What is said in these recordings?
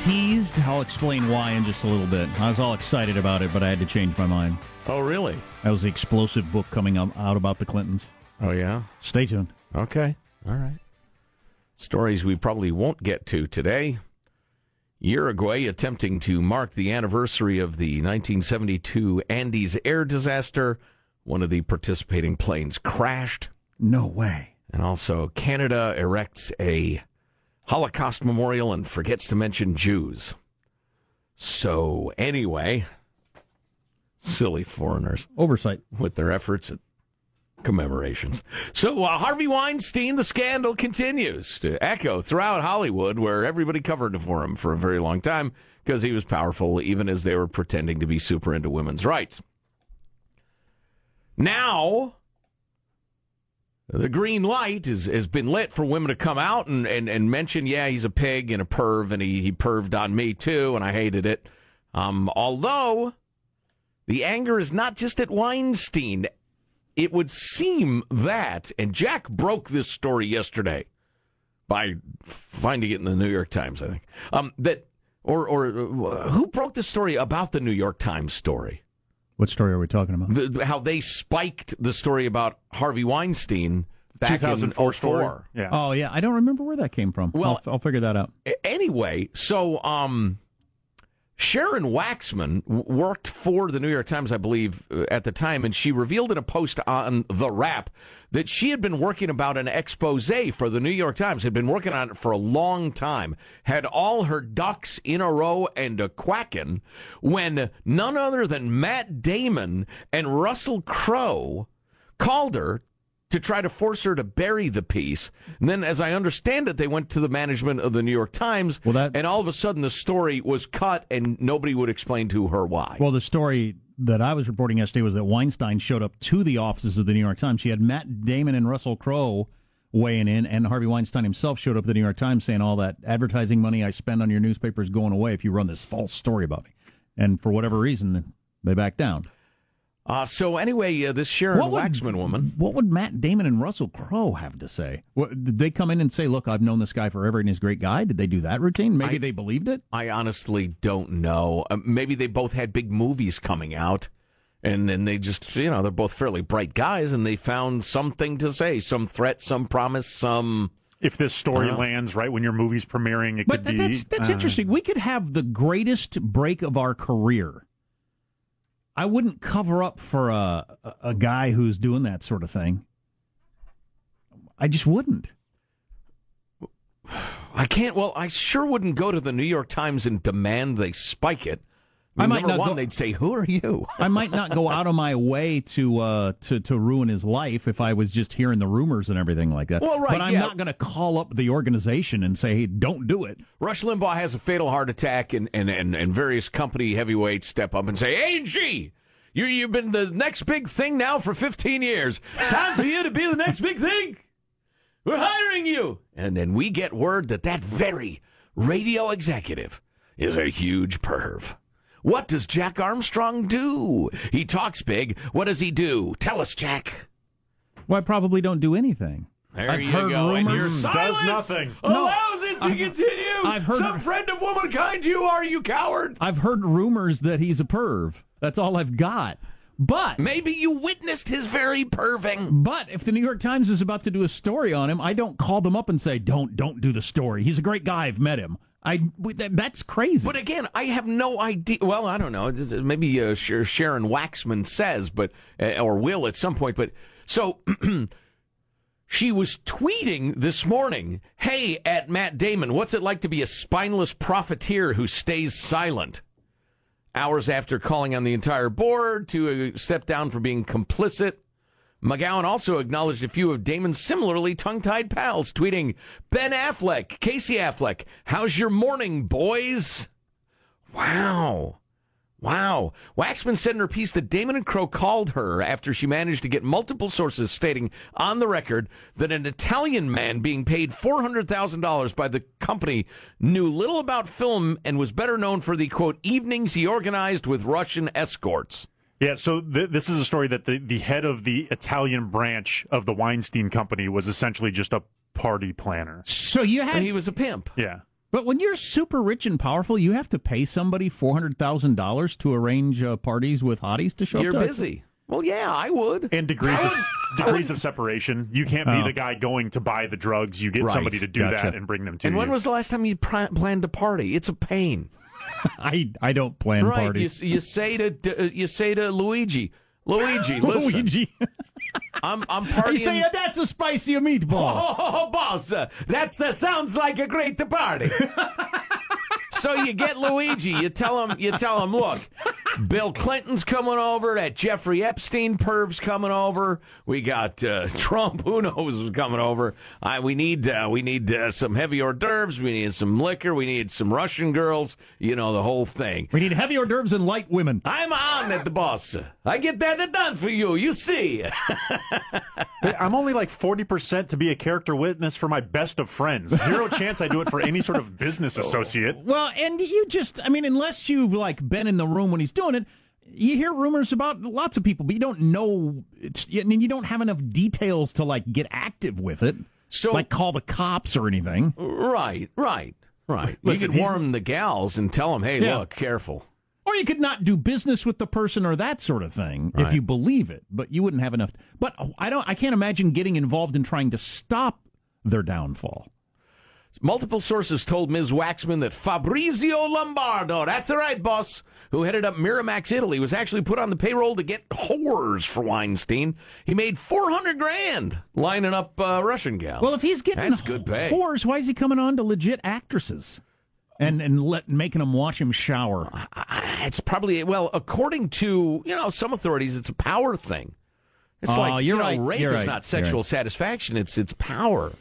story I teased. I'll explain why in just a little bit. I was all excited about it, but I had to change my mind. Oh, really? That was the explosive book coming out about the Clintons. Oh, yeah? Stay tuned. Okay. All right. Stories we probably won't get to today. Uruguay attempting to mark the anniversary of the 1972 Andes air disaster. One of the participating planes crashed. No way. And also, Canada erects a Holocaust memorial and forgets to mention Jews. So, anyway, silly foreigners. Oversight. With their efforts at commemorations. So, uh, Harvey Weinstein, the scandal continues to echo throughout Hollywood, where everybody covered for him for a very long time because he was powerful, even as they were pretending to be super into women's rights. Now, the green light is, has been lit for women to come out and, and, and mention, yeah, he's a pig and a perv, and he, he perved on me too, and I hated it. Um, although the anger is not just at Weinstein. It would seem that, and Jack broke this story yesterday by finding it in the New York Times, I think, um, that, or, or uh, who broke the story about the New York Times story? What story are we talking about? The, how they spiked the story about Harvey Weinstein back in 04. Yeah. Oh, yeah. I don't remember where that came from. Well, I'll, I'll figure that out. Anyway, so um, Sharon Waxman worked for the New York Times, I believe, uh, at the time, and she revealed in a post on The Wrap that she had been working about an expose for the New York Times, had been working on it for a long time, had all her ducks in a row and a quacking, when none other than Matt Damon and Russell Crowe called her to try to force her to bury the piece. And then, as I understand it, they went to the management of the New York Times, well, that, and all of a sudden the story was cut, and nobody would explain to her why. Well, the story that I was reporting yesterday was that Weinstein showed up to the offices of the New York Times. She had Matt Damon and Russell Crowe weighing in, and Harvey Weinstein himself showed up at the New York Times saying, "All that advertising money I spend on your newspaper is going away if you run this false story about me." And for whatever reason, they backed down. Uh, so anyway, uh, this Sharon would, Waxman woman. What would Matt Damon and Russell Crowe have to say? What, did they come in and say, "Look, I've known this guy forever and he's a great guy"? Did they do that routine? Maybe I, they believed it. I honestly don't know. Uh, maybe they both had big movies coming out, and and they just you know they're both fairly bright guys, and they found something to say, some threat, some promise, some if this story uh, lands right when your movie's premiering, it but could that's, be. That's uh, interesting. We could have the greatest break of our career, I wouldn't cover up for a a guy who's doing that sort of thing. I just wouldn't. I can't. Well, I sure wouldn't go to the New York Times and demand they spike it. I, mean, I might not one, go, they'd say, "Who are you?" I might not go out of my way to uh, to to ruin his life if I was just hearing the rumors and everything like that. Well, right, but I'm yeah. not going to call up the organization and say, "Hey, don't do it." Rush Limbaugh has a fatal heart attack, and and and, and various company heavyweights step up and say, "A.G." You, you've been the next big thing now for 15 years. It's time for you to be the next big thing. We're hiring you. And then we get word that that very radio executive is a huge perv. What does Jack Armstrong do? He talks big. What does he do? Tell us, Jack. Well, I probably don't do anything. There I've you heard go. Rumors. And your silence does nothing. Allows it to I've, continue. I've heard Some friend of womankind you are, you coward. I've heard rumors that he's a perv. That's all I've got. But maybe you witnessed his very perving. But if the New York Times is about to do a story on him, I don't call them up and say, "Don't, don't do the story." He's a great guy. I've met him. I that's crazy. But again, I have no idea. Well, I don't know. Maybe uh, Sharon Waxman says, but uh, or will at some point. But so. She was tweeting this morning, Hey, at Matt Damon, what's it like to be a spineless profiteer who stays silent? hours after calling on the entire board to uh, step down for being complicit. McGowan also acknowledged a few of Damon's similarly tongue tied pals, tweeting, Ben Affleck, Casey Affleck, how's your morning, boys? Wow. Wow. Waxman said in her piece that Damon and Crowe called her after she managed to get multiple sources stating on the record that an Italian man being paid $400,000 by the company knew little about film and was better known for the quote evenings he organized with Russian escorts. Yeah, so th- this is a story that the, the head of the Italian branch of the Weinstein Company was essentially just a party planner. So you had he was a pimp. Yeah. But when you're super rich and powerful, you have to pay somebody four hundred thousand dollars to arrange uh, parties with hotties to show You're up. to- busy. Well, yeah, I would. And degrees of degrees of separation. You can't be Oh. the guy going to buy the drugs. You get Right. somebody to do Gotcha. that and bring them to And you. And when was the last time you pr- planned a party? It's a pain. I I don't plan right. You, parties. you say to uh, you say to Luigi, Luigi, listen, Luigi, I'm I'm partying. you say that's a spicy meatball. Oh, boss, uh, that uh, sounds like a great party. So you get Luigi. You tell him. You tell him. Look, Bill Clinton's coming over. That Jeffrey Epstein perv's coming over. We got uh, Trump. Who knows who's coming over? I we need uh, we need uh, some heavy hors d'oeuvres. We need some liquor. We need some Russian girls. You know the whole thing. We need heavy hors d'oeuvres and light women. I'm on it, the boss. I get that done for you. You see. I'm only like 40% to be a character witness for my best of friends. Zero chance I do it for any sort of business associate. Well, and you just, I mean, unless you've like been in the room when he's doing it, you hear rumors about lots of people, but you don't know. It's, I mean, you don't have enough details to like get active with it. So- like call the cops or anything. Right, right, right. Listen, you could warn the gals and tell them, hey, Yeah. look, careful. Or you could not do business with the person or that sort of thing if you believe it, but you wouldn't have enough. But I don't. I can't imagine getting involved in trying to stop their downfall. Multiple sources told Ms. Waxman that Fabrizio Lombardo, that's the right boss, who headed up Miramax Italy, was actually put on the payroll to get whores for Weinstein. He made 400 grand lining up uh, Russian gals. Well, if he's getting That's good pay. whores, why is he coming on to legit actresses and and let making them watch him shower? It's probably, well, according to, you know, some authorities, it's a power thing. It's Oh, like, you're you know, right. rape You're is right. not sexual right. satisfaction, it's it's power.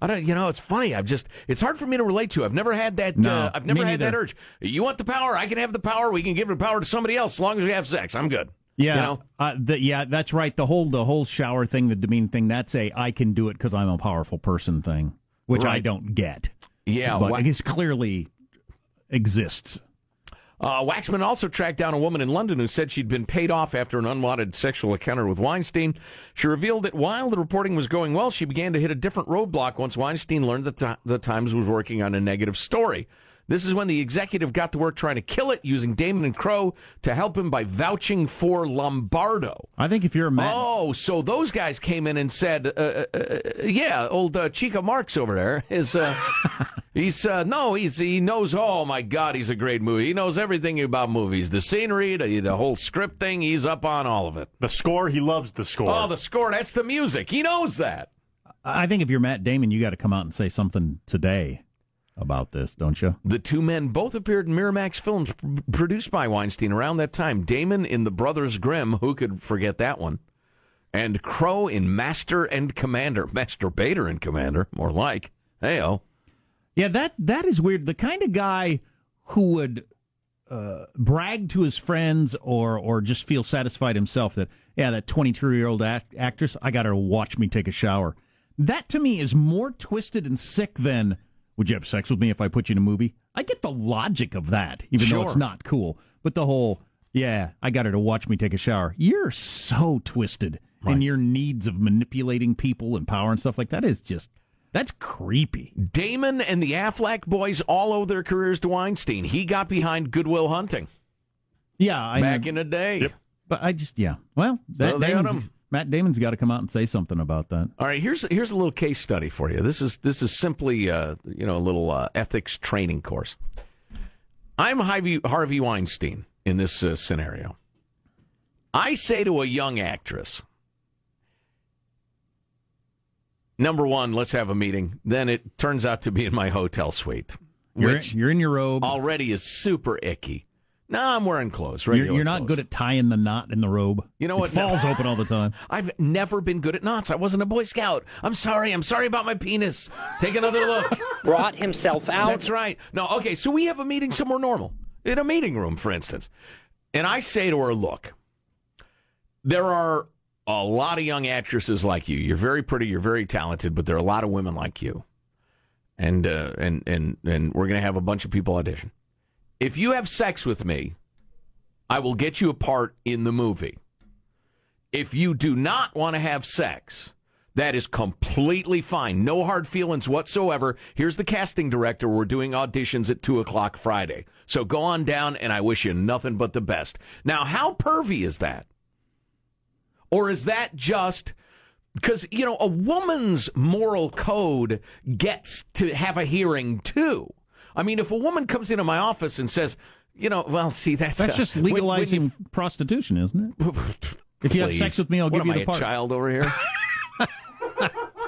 I don't, you know, it's funny. I've just, it's hard for me to relate to. I've never had that. No, uh, I've never had that urge. You want the power? I can have the power. We can give the power to somebody else as long as we have sex. I'm good. Yeah, You know? uh, the, yeah, that's right. The whole the whole shower thing, the demean thing. That's a I can do it because I'm a powerful person thing, which I don't get. Yeah. but Wa- I guess clearly exists. Uh, Waxman also tracked down a woman in London who said she'd been paid off after an unwanted sexual encounter with Weinstein. She revealed that while the reporting was going well, she began to hit a different roadblock once Weinstein learned that the, the Times was working on a negative story. This is when the executive got to work trying to kill it, using Damon and Crowe to help him by vouching for Lombardo. I think if you're a man, Oh, so those guys came in and said, uh, uh, uh, "Yeah, old uh, Chica Marx over there is uh, he's uh, no, he's he knows. Oh my God, he's a great movie. He knows everything about movies, the scenery, the, the whole script thing. He's up on all of it. The score, he loves the score. Oh, the score, that's the music. He knows that. I think if you're Matt Damon, you got to come out and say something today about this, don't you? The two men both appeared in Miramax films p- produced by Weinstein around that time. Damon in The Brothers Grimm, who could forget that one? And Crowe in Master and Commander. Master Bader and Commander, more like. Hey, oh. Yeah, that that is weird. The kind of guy who would uh, brag to his friends or or just feel satisfied himself that yeah, that 22 year old act- actress, I got her to watch me take a shower. That to me is more twisted and sick than would you have sex with me if I put you in a movie? I get the logic of that, even though it's not cool. But the whole yeah, I got her to watch me take a shower. You're so twisted in your needs of manipulating people and power and stuff like that is just that's creepy. Damon and the Affleck boys all owe their careers to Weinstein. He got behind Good Will Hunting Yeah, I back know. in the day. Yep. But I just, yeah. Well, Matt, So they got Damon's, him. Matt Damon's got to come out and say something about that. All right, here's here's a little case study for you. This is this is simply uh, you know a little uh, ethics training course. I'm Harvey, Harvey Weinstein in this uh, scenario. I say to a young actress, number one, let's have a meeting. Then it turns out to be in my hotel suite, You're, which you're in your robe. already is super icky. No, I'm wearing clothes. You're, you're not clothes. good at tying the knot in the robe. You know It what? No. falls open all the time. I've never been good at knots. I wasn't a Boy Scout. I'm sorry. I'm sorry about my penis. Take another look. brought himself out. That's right. No, okay, so we have a meeting somewhere normal, in a meeting room, for instance. And I say to her, look, there are a lot of young actresses like you. You're very pretty, you're very talented, but there are a lot of women like you. And uh, and and and we're gonna have a bunch of people audition. If you have sex with me, I will get you a part in the movie. If you do not want to have sex, That is completely fine. No hard feelings whatsoever. Here's the casting director. We're doing auditions at 2 o'clock Friday. So go on down, and I wish you nothing but the best. Now, how pervy is that? Or is that just because, you know, a woman's moral code gets to have a hearing too? I mean, if a woman comes into my office and says, you know, well, see, that's That's uh, just when- when legalizing you- prostitution, isn't it? If you have sex with me, I'll What give you the I, part. a child over here.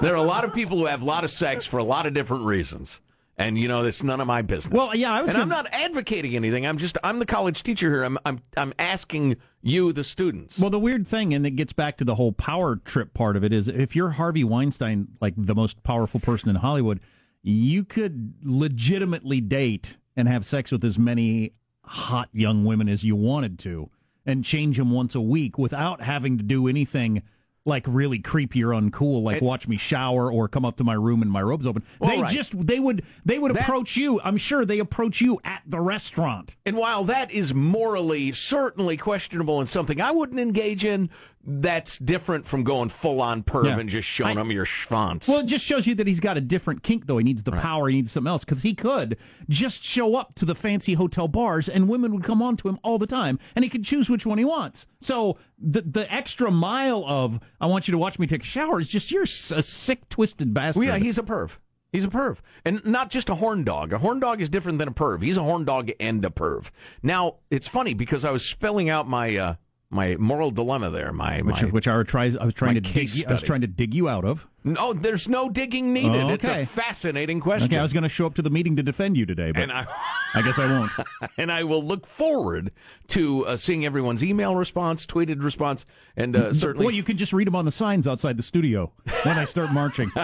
there are a lot of people who have a lot of sex for a lot of different reasons. And you know, it's none of my business. Well, yeah, I was and I'm not advocating anything. I'm just I'm the college teacher here. I'm I'm I'm asking you, the students. Well, the weird thing, and it gets back to the whole power trip part of it, is if you're Harvey Weinstein, like the most powerful person in Hollywood, you could legitimately date and have sex with as many hot young women as you wanted to and change them once a week without having to do anything like really creepy or uncool like watch me shower or come up to my room and my robe's open they right. just they would they would That- approach you i'm sure they approach you at the restaurant And while that is morally certainly questionable and something I wouldn't engage in, that's different from going full on perv Yeah. and just showing I- them your schwanz. Well, it just shows you that he's got a different kink, though. He needs the power, he needs something else, because he could just show up to the fancy hotel bars and women would come on to him all the time, and he could choose which one he wants. So the the extra mile of, I want you to watch me take a shower is just, you're a sick, twisted bastard. Well, yeah, he's a perv. He's a perv. And not just a horn dog. A horn dog is different than a perv. He's a horn dog and a perv. Now, it's funny because I was spelling out my uh, my moral dilemma there. My, which, my which I, tries, I was trying to dig, you- I was trying to dig you out of. No, there's no digging needed. Oh, It's a fascinating question. Okay, I was going to show up to the meeting to defend you today, but I I guess I won't. and I will look forward to uh, seeing everyone's email response, tweeted response, and uh, certainly Well, you can just read them on the signs outside the studio when I start marching.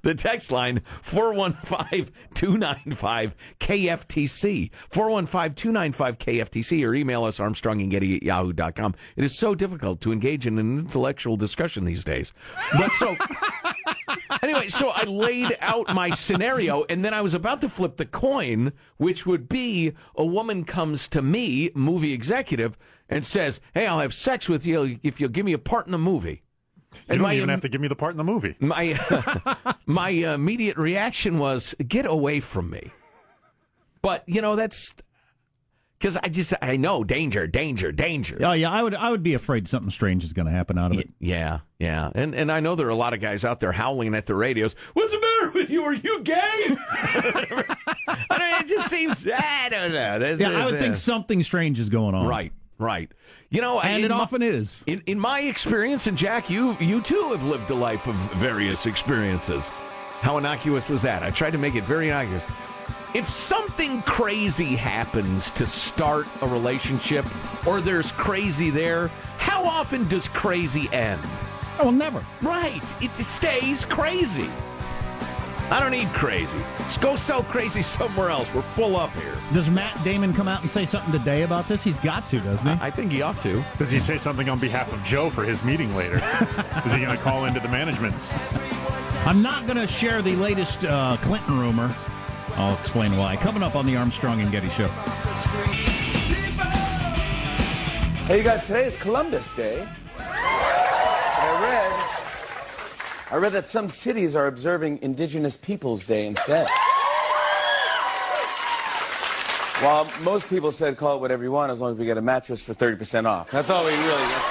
The text line 415-295-KFTC. 415-295-KFTC or email us Armstrong and Getty at yahoo.com. It is so difficult to engage in an intellectual discussion these days. But so anyway, so I laid out my scenario and then I was about to flip the coin, which would be a woman comes to me, movie executive, and says, Hey, I'll have sex with you if you'll give me a part in the movie. You don't my even have to give me the part in the movie. my my immediate reaction was get away from me. But you know that's because I just I know danger, danger, danger. Oh yeah, I would I would be afraid something strange is going to happen out of it. Yeah, yeah, and and I know there are a lot of guys out there howling at the radios. What's the matter with you? Are you gay? I mean, it just seems I don't know. This Yeah, I would think uh, something strange is going on. right, right. You know, and it my- often is. In, in my experience, and Jack, you you too have lived a life of various experiences. How innocuous was that? I tried to make it very innocuous. If something crazy happens to start a relationship, or there's crazy there, how often does crazy end? Oh, well, never. Right, it stays crazy. I don't need crazy. Let's go sell crazy somewhere else. We're full up here. Does Matt Damon come out and say something today about this? He's got to, doesn't he? I think he ought to. Does he say something on behalf of Joe for his meeting later? Is he going to call into the management's? I'm not going to share the latest uh, Clinton rumor. I'll explain why. Coming up on the Armstrong and Getty Show. Hey, you guys, today is Columbus Day. I read, I read that some cities are observing Indigenous Peoples Day instead. While most people said call it whatever you want as long as we get a mattress for 30% off. That's all we really get.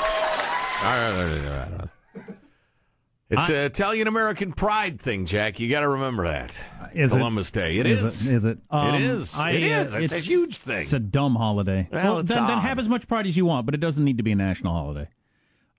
It's an Italian American pride thing, Jack. You got to remember that. Is it? Columbus Day. It is is. It, is it? Um, it is. I, it uh, is. It's, a huge thing. It's a dumb holiday. Well, it's then, then have as much pride as you want, but it doesn't need to be a national holiday.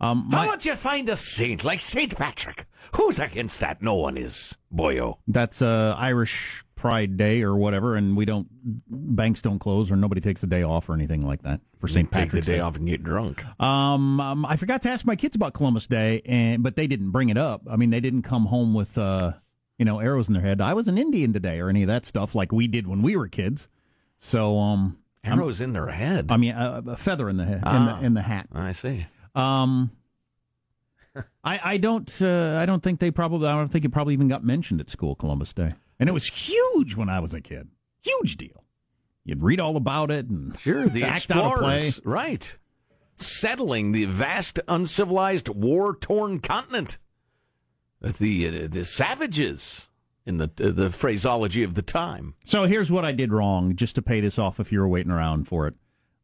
Um, How my- about you find a saint like Saint Patrick? Who's against that? No one is, boyo. that's uh, Irish Pride Day or whatever, and we don't banks don't close or nobody takes a day off or anything like that for St. Patrick's Take the Patrick's day off and get drunk. Um, um, I forgot to ask my kids about Columbus Day, and but they didn't bring it up. I mean, they didn't come home with uh, you know, arrows in their head. I was an Indian today, or any of that stuff like we did when we were kids. So, um, Arrows in their head. I mean, a, a feather in the head, in, Ah. the, in the hat. I see. Um, I I don't uh, I don't think they probably I don't think it probably even got mentioned at school Columbus Day, and it was huge when I was a kid. Huge deal. You'd read all about it and Sure, the act out a play. explorers. Right. settling the vast, uncivilized, war torn continent. The, uh, the savages, in the, uh, the phraseology of the time. So here's what I did wrong, just to pay this off if you were waiting around for it.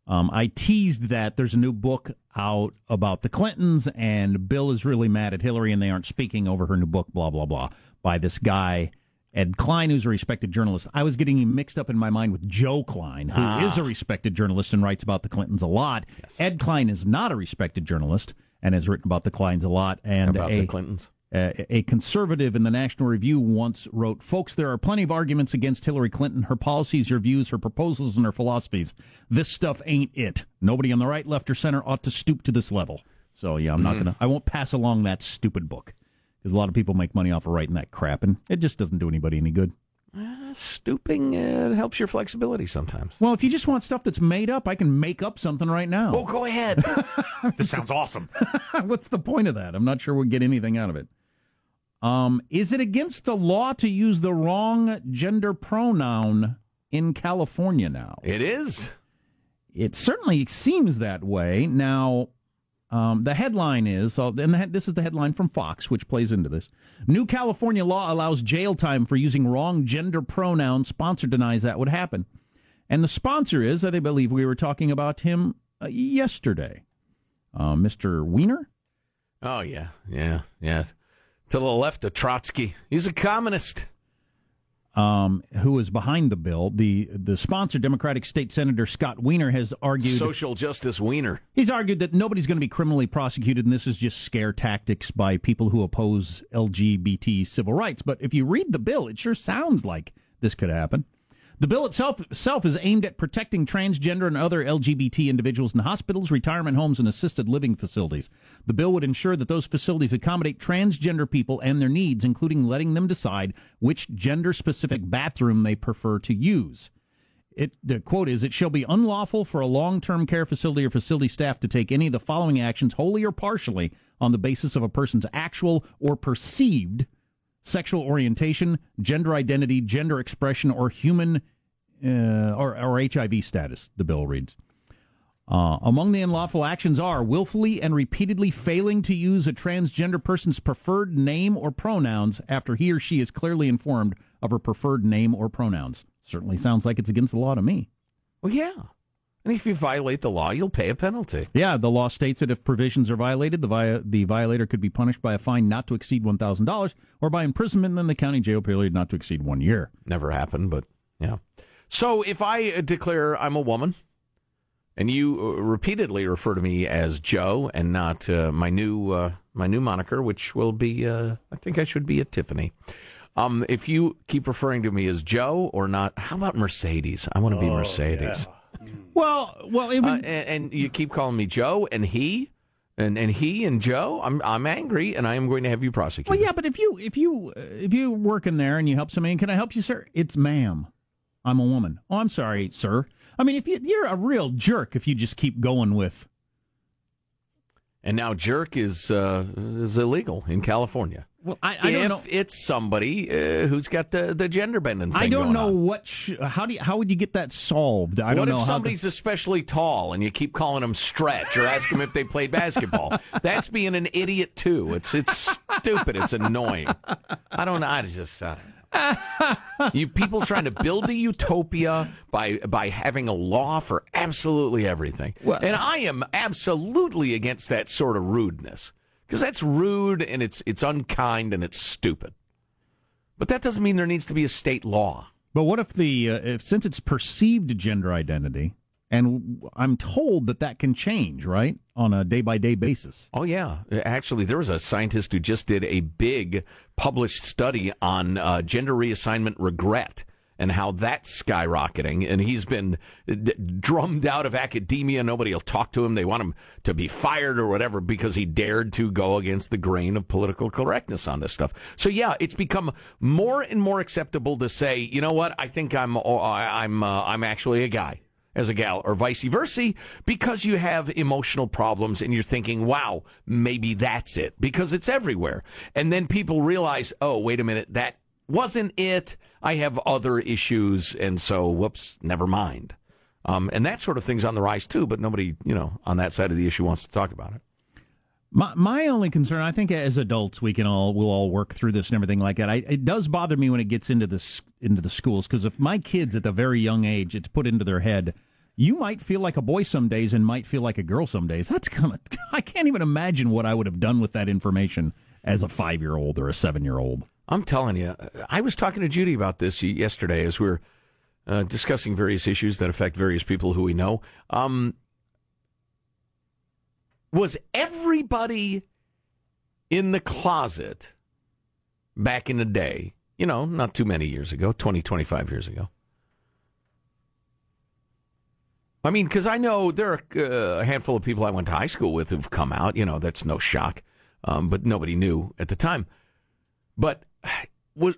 Um, I teased that there's a new book out about the Clintons, and Bill is really mad at Hillary, and they aren't speaking over her new book, blah, blah, blah, by this guy, Ed Klein, who's a respected journalist. I was getting him mixed up in my mind with Joe Klein, who Ah. is a respected journalist and writes about the Clintons a lot. Ed Klein is not a respected journalist and has written about the Kleins a lot. And About a, the Clintons. uh, a conservative in the National Review once wrote, Folks, there are plenty of arguments against Hillary Clinton, her policies, her views, her proposals, and her philosophies. This stuff ain't it. Nobody on the right, left, or center ought to stoop to this level. So, yeah, I'm not going to, I won't pass along that stupid book. Because a lot of people make money off of writing that crap, and it just doesn't do anybody any good. Stooping uh, helps your flexibility sometimes. Well, if you just want stuff that's made up, I can make up something right now. Oh, go ahead. This sounds awesome. What's the point of that? I'm not sure we'll get anything out of it. Um, is it against the law to use the wrong gender pronoun in California now? it is. It certainly seems that way. Now, um, the headline is, and the, this is the headline from Fox, which plays into this. New California law allows jail time for using wrong gender pronouns. Sponsor denies that would happen. And the sponsor is, I believe we were talking about him uh, yesterday, uh, Mr. Wiener. Oh, yeah. Yeah. Yeah. To the left of Trotsky. He's a communist. Um, who is behind the bill. The the sponsor, Democratic State Senator Scott Wiener, has argued Social justice wiener. he's argued that nobody's going to be criminally prosecuted, and this is just scare tactics by people who oppose LGBT civil rights. But if you read the bill, it sure sounds like this could happen. The bill itself, itself is aimed at protecting transgender and other LGBT individuals in hospitals, retirement homes, and assisted living facilities. The bill would ensure that those facilities accommodate transgender people and their needs, including letting them decide which gender specific bathroom they prefer to use. It, the quote is, it shall be unlawful for a long-term care facility or facility staff to take any of the following actions wholly or partially on the basis of a person's actual or perceived sexual orientation, gender identity, gender expression, or human uh, or, or HIV status, the bill reads. Uh, among the unlawful actions are willfully and repeatedly failing to use a transgender person's preferred name or pronouns after he or she is clearly informed of her preferred name or pronouns. Certainly sounds like it's against the law to me. Well, yeah. And if you violate the law, you'll pay a penalty. Yeah, the law states that if provisions are violated, the, vi- the violator could be punished by a fine not to exceed $1,000 or by imprisonment in the county jail period not to exceed one year. Never happened, but yeah. So if I uh, declare I'm a woman, and you uh, repeatedly refer to me as Joe and not uh, my new uh, my new moniker, which will be uh, I think I should be a Tiffany. Um, if you keep referring to me as Joe or not, how about Mercedes? I want to be Mercedes. Well, well, Uh, and, and you keep calling me Joe and he, and, and he and Joe. I'm I'm angry, and I am going to have you prosecuted. well, yeah, but if you if you uh, if you work in there and you help somebody, can I help you, sir? It's ma'am. I'm a woman. Oh, I'm sorry, sir. I mean, if you, you're a real jerk if you just keep going with. And now jerk is uh, is illegal in California. Well, I, I don't if know. it's somebody uh, who's got the, the gender bending thing I don't know on. what. Sh- how do you, how would you get that solved? I what don't if know. how to- somebody's especially tall and you keep calling them stretch or ask them if they played basketball? That's being an idiot too. It's it's stupid. It's annoying. I don't know. I just I don't know. you people trying to build a utopia by by having a law for absolutely everything. and I am absolutely against that sort of rudeness because that's rude and it's it's unkind and it's stupid. But that doesn't mean there needs to be a state law. But what if the uh, if since it's perceived gender identity, and I'm told that that can change, right, on a day by day basis. Oh yeah, actually, there was a scientist who just did a big published study on uh, gender reassignment regret and how that's skyrocketing. And he's been d- drummed out of academia. Nobody will talk to him. They want him to be fired or whatever because he dared to go against the grain of political correctness on this stuff. So yeah, it's become more and more acceptable to say, you know what? I think I'm I- I'm uh, I'm actually a guy as a gal or vice versa because you have emotional problems and you're thinking, wow, maybe that's it because it's everywhere. And then people realize, oh, wait a minute, that wasn't it. I have other issues. And so, whoops, never mind. Um, and that sort of thing's on the rise too, but nobody, you know, on that side of the issue wants to talk about it. My my only concern, I think, as adults, we can all we'll all work through this and everything like that. I, it does bother me when it gets into this into the schools because if my kids at the very young age, it's put into their head, you might feel like a boy some days and might feel like a girl some days. That's kind of I can't even imagine what I would have done with that information as a five year old or a seven year old. I'm telling you, I was talking to Judy about this yesterday as we are uh, discussing various issues that affect various people who we know. Um, was everybody in the closet back in the day, you know, not too many years ago, 20, 25 years ago? I mean, because I know there are uh, a handful of people I went to high school with who've come out. You know, that's no shock, um, but nobody knew at the time. But was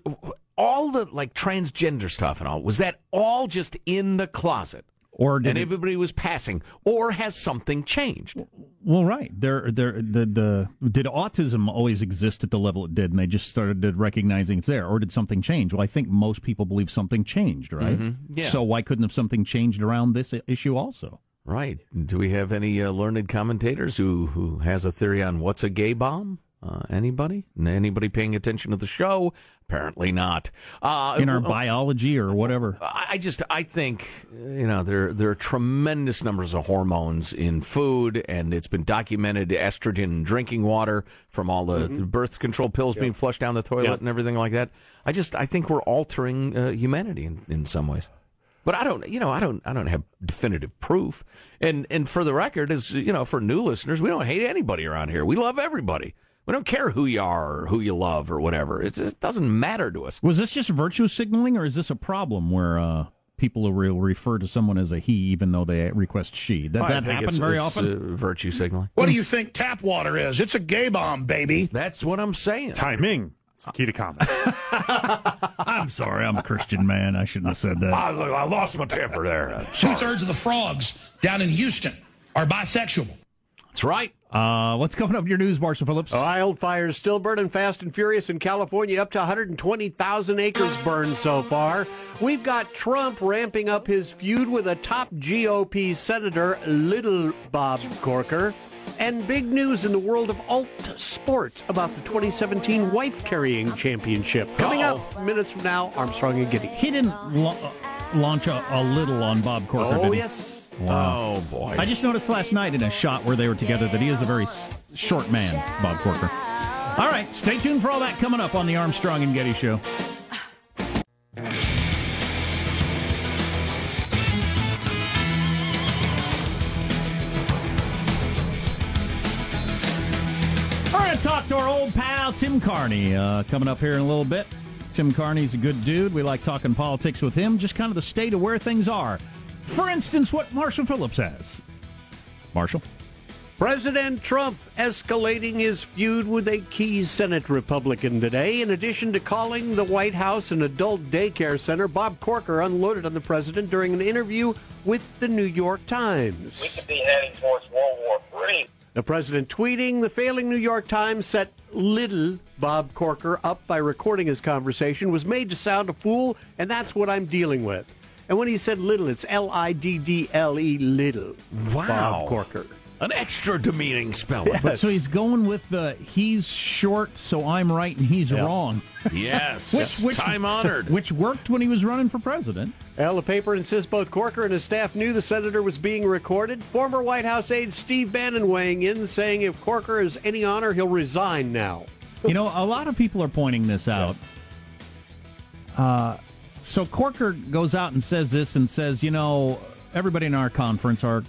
all the like transgender stuff and all was that all just in the closet? Or and everybody was passing, or has something changed? Well, right. There, there, the, the, did autism always exist at the level it did, and they just started recognizing it's there, or did something change? Well, I think most people believe something changed, right? Mm-hmm. Yeah. So why couldn't have something changed around this issue also? Right. Do we have any uh, learned commentators who who has a theory on what's a gay bomb? Uh, anybody? Anybody paying attention to the show? Apparently not. Uh, In our uh, biology or whatever. I I just I think you know there there are tremendous numbers of hormones in food, and it's been documented estrogen in drinking water from all the birth control pills being flushed down the toilet Yep. and everything like that. I just I think we're altering uh, humanity in, in some ways. But I don't, you know, I don't, I don't have definitive proof. And and for the record, as you know, for new listeners, we don't hate anybody around here. We love everybody. We don't care who you are or who you love or whatever. It's, it doesn't matter to us. Was this just virtue signaling, or is this a problem where uh, people will refer to someone as a he even though they request she? Does I that think happen it's- very it's, often? uh, virtue signaling. What do you think tap water is? It's a gay bomb, baby. That's what I'm saying. Timing. It's the key to comment. I'm sorry, I'm a Christian man. I shouldn't have said that. I, I lost my temper there. Two thirds of the frogs down in Houston are bisexual. That's right. Uh, what's coming up in your news, Marshall Phillips? Wildfires still burning fast and furious in California, up to 120,000 acres burned so far. We've got Trump ramping up his feud with a top GOP senator, Little Bob Corker. And big news in the world of alt sport about the 2017 wife carrying championship. Coming up minutes from now, Armstrong and Getty. He didn't uh, launch a, a little on Bob Corker, Oh, did he? yes. Wow. Oh boy. I just noticed last night in a shot where they were together that he is a very s- short man, Bob Corker. All right, stay tuned for all that coming up on the Armstrong and Getty Show. All right, talk to our old pal Tim Carney uh, coming up here in a little bit. Tim Carney's a good dude. We like talking politics with him, just kind of the state of where things are. For instance, what Marshall Phillips has. Marshall? President Trump escalating his feud with a key Senate Republican today. In addition to calling the White House an adult daycare center, Bob Corker unloaded on the president during an interview with the New York Times. we could be heading towards World War III. The president tweeting the failing New York Times set little Bob Corker up by recording his conversation, was made to sound a fool, and that's what I'm dealing with. And when he said little, it's L I D D L E little. Wow. Bob Corker. An extra demeaning spelling. Yes. So he's going with the he's short, so I'm right and he's wrong. Yes. Which- which- time honored. Which worked when he was running for president. Well, the paper insists both Corker and his staff knew the senator was being recorded. Former White House aide Steve Bannon weighing in, saying if Corker is any honor, he'll resign now. You know, a lot of people are pointing this out. Uh, so Corker goes out and says this and says, you know, everybody in our conference, our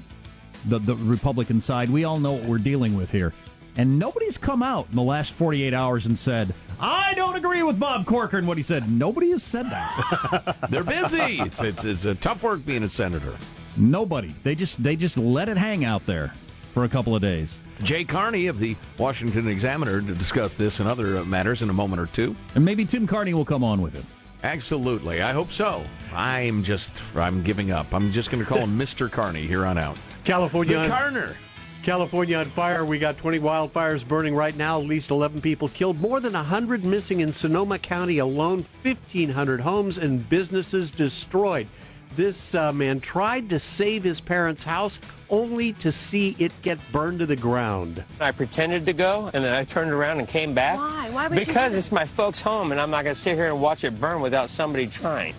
the, the Republican side, we all know what we're dealing with here. And nobody's come out in the last 48 hours and said, I don't agree with Bob Corker and what he said. Nobody has said that. They're busy. It's, it's, it's a tough work being a senator. Nobody. They just they just let it hang out there for a couple of days. Jay Carney of the Washington Examiner to discuss this and other matters in a moment or two. And maybe Tim Carney will come on with him. Absolutely. I hope so. I'm just, I'm giving up. I'm just going to call him Mr. Carney here on out. California The Carner. California on fire. We got 20 wildfires burning right now. At least 11 people killed. More than 100 missing in Sonoma County alone. 1,500 homes and businesses destroyed. This uh, man tried to save his parents' house only to see it get burned to the ground. I pretended to go, and then I turned around and came back. Why? Why would Because do that? it's my folks' home, and I'm not going to sit here and watch it burn without somebody trying.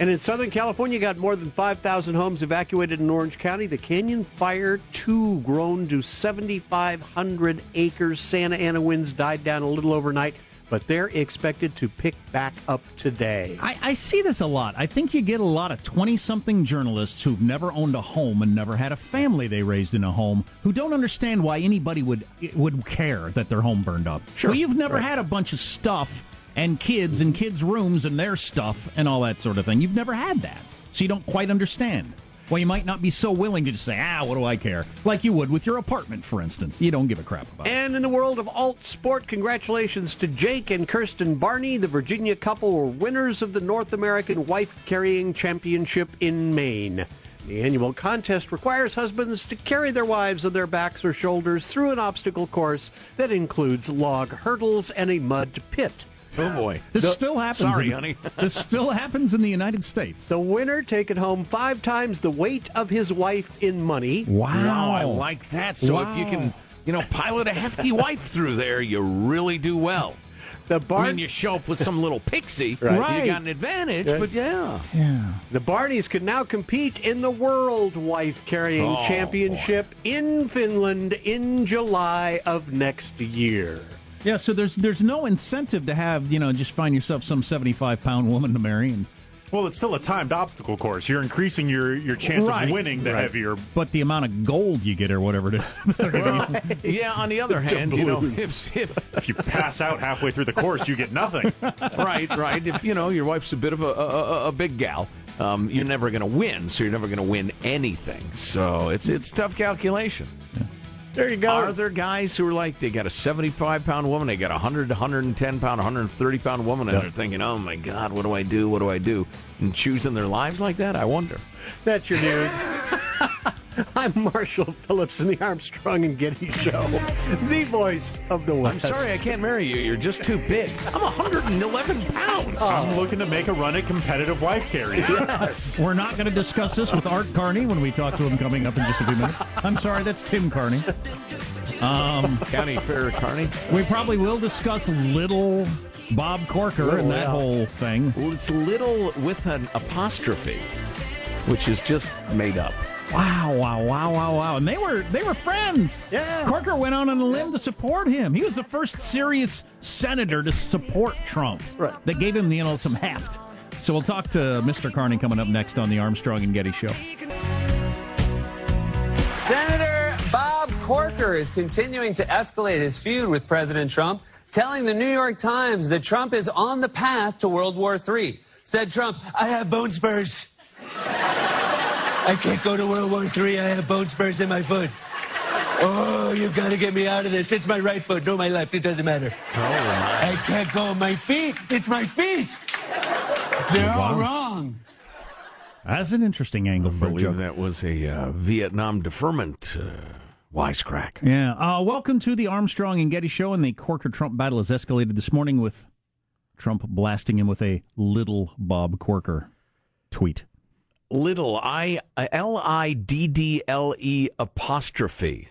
And in Southern California, got more than 5,000 homes evacuated in Orange County. The Canyon Fire 2 grown to 7,500 acres. Santa Ana winds died down a little overnight, but they're expected to pick back up today. I, I see this a lot. I think you get a lot of 20 something journalists who've never owned a home and never had a family they raised in a home who don't understand why anybody would would care that their home burned up. Sure. Well, you've never had a bunch of stuff and kids and kids' rooms and their stuff and all that sort of thing. You've never had that. So you don't quite understand. Well, you might not be so willing to just say, ah, what do I care? Like you would with your apartment, for instance. You don't give a crap about it. And in the world of alt sport, congratulations to Jake and Kirsten Barney. The Virginia couple were winners of the North American Wife Carrying Championship in Maine. The annual contest requires husbands to carry their wives on their backs or shoulders through an obstacle course that includes log hurdles and a mud pit. Oh boy. This still happens. Sorry, in, honey. this still happens in the United States. The winner taking home five times the weight of his wife in money. Wow, I like that. So if you can, you know, pilot a hefty wife through there, you really do well. The I Bar- mean, you show up with some little pixie, Right. you got an advantage, Yeah. but yeah. Yeah. The Barneys can now compete in the World Wife Carrying Oh, Championship in Finland in July of next year. Yeah, so there's there's no incentive to have, you know, just find yourself some 75 pound woman to marry. And, Well, it's still a timed obstacle course. You're increasing your, your chance Right. of winning the Right. heavier. but the amount of gold you get or whatever it is. Yeah, on the other hand, you know, if, if If you pass out halfway through the course, you get nothing. right, right, if you know your wife's a bit of a a, a, a big gal, um, you're never going to win. So you're never going to win anything. So it's it's tough calculation. There you go. Are there guys who are like they got a 75 pound woman, they got a 100, 110 pound, 130 pound woman, and they're thinking, oh my god, what do I do? What do I do? And choosing their lives like that, I wonder. That's your news. I'm Marshall Phillips in the Armstrong and Getty Show, the voice of the West. I'm sorry, I can't marry you. You're just too big. I'm 111 pounds. I'm looking to make a run at competitive wife carrying. We're not going to discuss this with Art Carney when we talk to him coming up in just a few minutes. I'm sorry, that's Tim Carney. Um, County Fair Carney. We probably will discuss little Bob Corker and that yeah. whole thing. Well, it's little with an apostrophe, which is just made up. Wow, wow, wow, wow, wow. And they were they were friends. Yeah. Corker went on on a limb to support him. He was the first serious senator to support Trump. Right. That gave him, you know, some heft. So we'll talk to Mr. Carney coming up next on the Armstrong and Getty Show. Senator Bob Corker is continuing to escalate his feud with President Trump, telling the New York Times that Trump is on the path to World War III. Said Trump, I have bone spurs. I can't go to World War III. I have bone spurs in my foot. Oh, you've got to get me out of this. It's my right foot, no my left. It doesn't matter. Oh, my. I can't go on my feet. It's my feet. They're all wrong. That's an interesting angle I for a believe joke. that was a uh, Vietnam deferment uh, wisecrack. Yeah. Uh, welcome to the Armstrong and Getty Show. And the Corker Trump battle has escalated this morning with Trump blasting him with a little Bob Corker tweet. Little I L I D D L E apostrophe.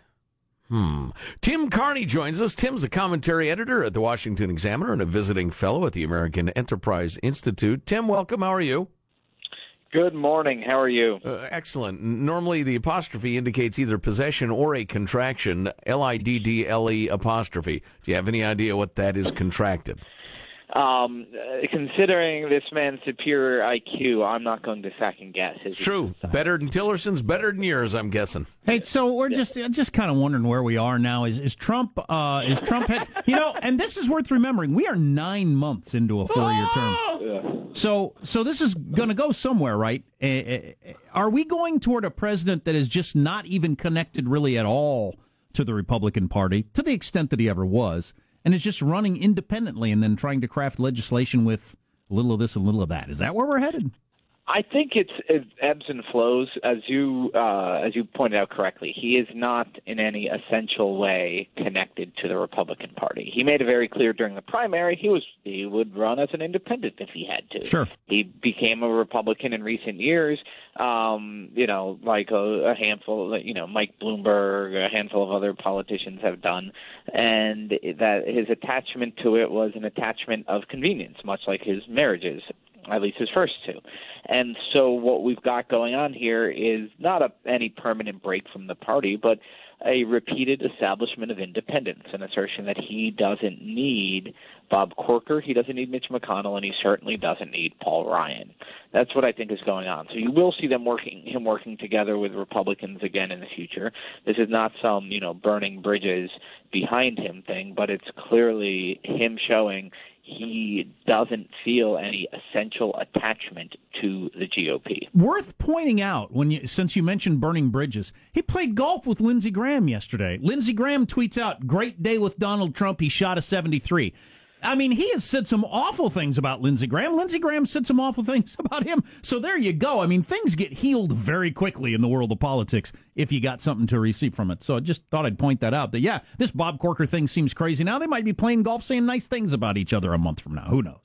Hmm. Tim Carney joins us. Tim's the commentary editor at the Washington Examiner and a visiting fellow at the American Enterprise Institute. Tim, welcome. How are you? Good morning. How are you? Uh, excellent. Normally, the apostrophe indicates either possession or a contraction. L I D D L E apostrophe. Do you have any idea what that is contracted? Um, uh, considering this man's superior IQ, I'm not going to second guess his. True. Better than Tillerson's, better than yours, I'm guessing. Hey, so we're just just kind of wondering where we are now. Is is Trump? Uh, is Trump? Had, you know, and this is worth remembering. We are nine months into a four year term. So so this is going to go somewhere, right? Uh, uh, are we going toward a president that is just not even connected really at all to the Republican Party, to the extent that he ever was, and it's just running independently and then trying to craft legislation with a little of this and a little of that? Is that where we're headed? I think it's it ebbs and flows, as you uh, as you pointed out correctly. He is not in any essential way connected to the Republican Party. He made it very clear during the primary he was he would run as an independent if he had to. Sure. He became a Republican in recent years. Um, you know, like a, a handful, you know, Mike Bloomberg, a handful of other politicians have done, and that his attachment to it was an attachment of convenience, much like his marriages at least his first two. And so what we've got going on here is not a, any permanent break from the party, but a repeated establishment of independence, an assertion that he doesn't need Bob Corker, he doesn't need Mitch McConnell, and he certainly doesn't need Paul Ryan. That's what I think is going on. So you will see them working, him working together with Republicans again in the future. This is not some, you know, burning bridges behind him thing, but it's clearly him showing he doesn't feel any essential attachment to the GOP. Worth pointing out when you, since you mentioned burning bridges, he played golf with Lindsey Graham yesterday. Lindsey Graham tweets out, "Great day with Donald Trump. He shot a 73." I mean, he has said some awful things about Lindsey Graham. Lindsey Graham said some awful things about him. So there you go. I mean, things get healed very quickly in the world of politics if you got something to receive from it. So I just thought I'd point that out. That yeah, this Bob Corker thing seems crazy now. They might be playing golf, saying nice things about each other a month from now. Who knows?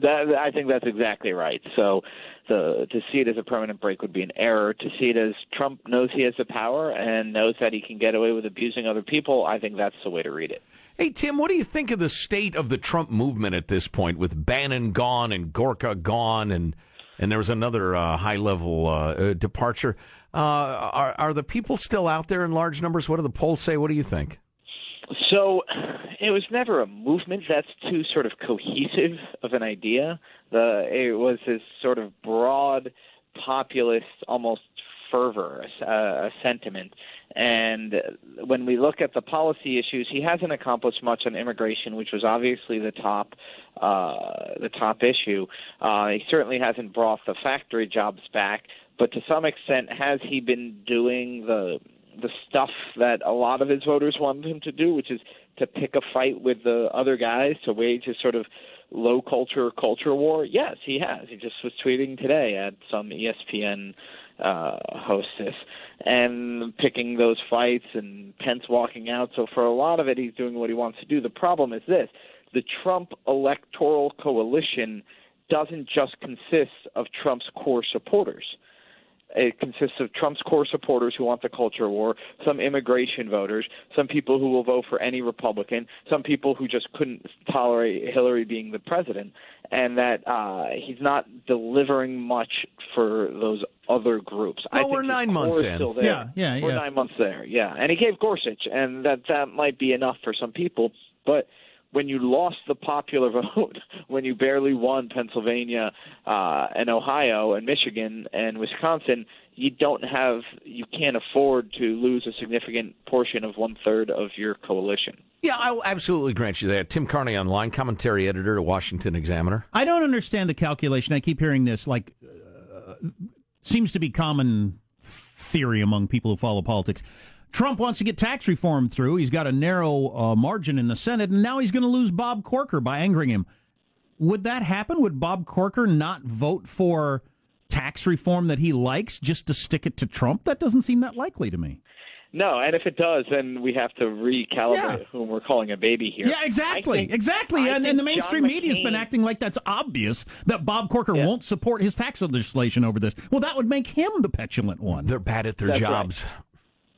That, I think that's exactly right. So, the, to see it as a permanent break would be an error. To see it as Trump knows he has the power and knows that he can get away with abusing other people, I think that's the way to read it. Hey, Tim, what do you think of the state of the Trump movement at this point with Bannon gone and Gorka gone and and there was another uh, high level uh, uh, departure? Uh, are, are the people still out there in large numbers? What do the polls say? What do you think? So it was never a movement that's too sort of cohesive of an idea. The it was this sort of broad populist, almost fervor, a, a sentiment. And when we look at the policy issues, he hasn't accomplished much on immigration, which was obviously the top uh, the top issue. Uh, he certainly hasn't brought the factory jobs back, but to some extent, has he been doing the the stuff that a lot of his voters wanted him to do, which is to pick a fight with the other guys, to wage a sort of low culture culture war? Yes, he has. He just was tweeting today at some ESPN uh, hostess and picking those fights and Pence walking out. So for a lot of it, he's doing what he wants to do. The problem is this the Trump electoral coalition doesn't just consist of Trump's core supporters. It consists of Trump's core supporters who want the culture war, some immigration voters, some people who will vote for any Republican, some people who just couldn't tolerate Hillary being the president, and that uh, he's not delivering much for those other groups. Well, I think we're nine months in. Still there. Yeah, yeah, We're yeah. nine months there. Yeah, and he gave Gorsuch, and that that might be enough for some people, but when you lost the popular vote, when you barely won Pennsylvania uh, and Ohio and Michigan and Wisconsin, you don't have, you can't afford to lose a significant portion of one third of your coalition. Yeah, I will absolutely grant you that. Tim Carney online, commentary editor at Washington Examiner. I don't understand the calculation. I keep hearing this, like, uh, seems to be common theory among people who follow politics. Trump wants to get tax reform through. He's got a narrow uh, margin in the Senate, and now he's going to lose Bob Corker by angering him. Would that happen? Would Bob Corker not vote for tax reform that he likes just to stick it to Trump? That doesn't seem that likely to me. No, and if it does, then we have to recalibrate Yeah. whom we're calling a baby here. Yeah, exactly, think- exactly. And, and the mainstream media's been acting like that's obvious that Bob Corker Yeah. won't support his tax legislation over this. Well, that would make him the petulant one. They're bad at their That's right.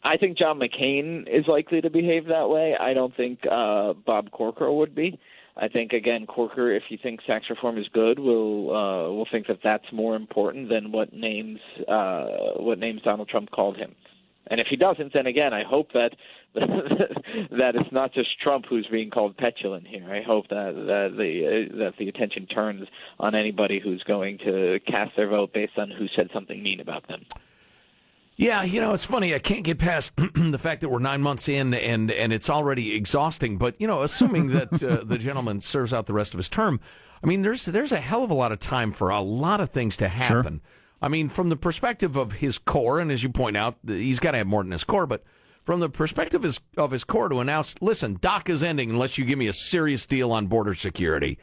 I think John McCain is likely to behave that way. I don't think uh, Bob Corker would be. I think again, Corker, if you think tax reform is good, will uh, will think that that's more important than what names uh, what names Donald Trump called him. And if he doesn't, then again, I hope that that it's not just Trump who's being called petulant here. I hope that that the uh, that the attention turns on anybody who's going to cast their vote based on who said something mean about them. Yeah, you know, it's funny. I can't get past the fact that we're nine months in and, and it's already exhausting. But, you know, assuming that uh, the gentleman serves out the rest of his term, I mean, there's there's a hell of a lot of time for a lot of things to happen. I mean, from the perspective of his core, and as you point out, he's got to have more than his core, but from the perspective of his, of his core to announce, listen, DACA is ending unless you give me a serious deal on border security.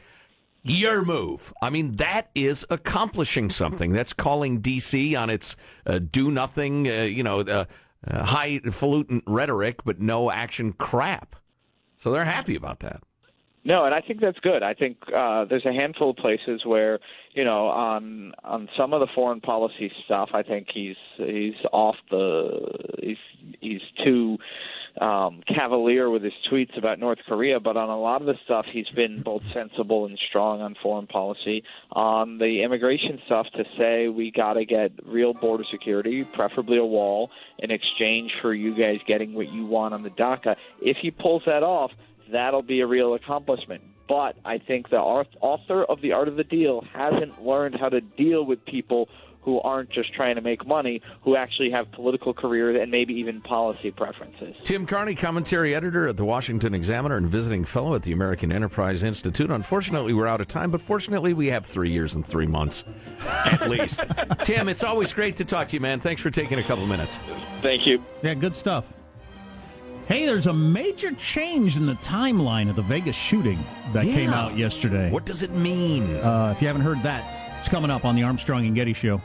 Your move. I mean, that is accomplishing something. That's calling D.C. on its uh, do nothing, uh, you know, uh, uh, highfalutin rhetoric, but no action crap. So they're happy about that. No, and I think that's good. I think uh, there's a handful of places where you know on on some of the foreign policy stuff. I think he's he's off the he's he's too um, cavalier with his tweets about North Korea. But on a lot of the stuff, he's been both sensible and strong on foreign policy. On the immigration stuff, to say we got to get real border security, preferably a wall, in exchange for you guys getting what you want on the DACA. If he pulls that off that'll be a real accomplishment. But I think the author of The Art of the Deal hasn't learned how to deal with people who aren't just trying to make money, who actually have political careers and maybe even policy preferences. Tim Carney, commentary editor at the Washington Examiner and visiting fellow at the American Enterprise Institute. Unfortunately, we're out of time, but fortunately, we have three years and three months at least. Tim, it's always great to talk to you, man. Thanks for taking a couple minutes. Thank you. Yeah, good stuff. Hey, there's a major change in the timeline of the Vegas shooting that Yeah. came out yesterday. What does it mean? Uh, if you haven't heard that, it's coming up on the Armstrong and Getty Show.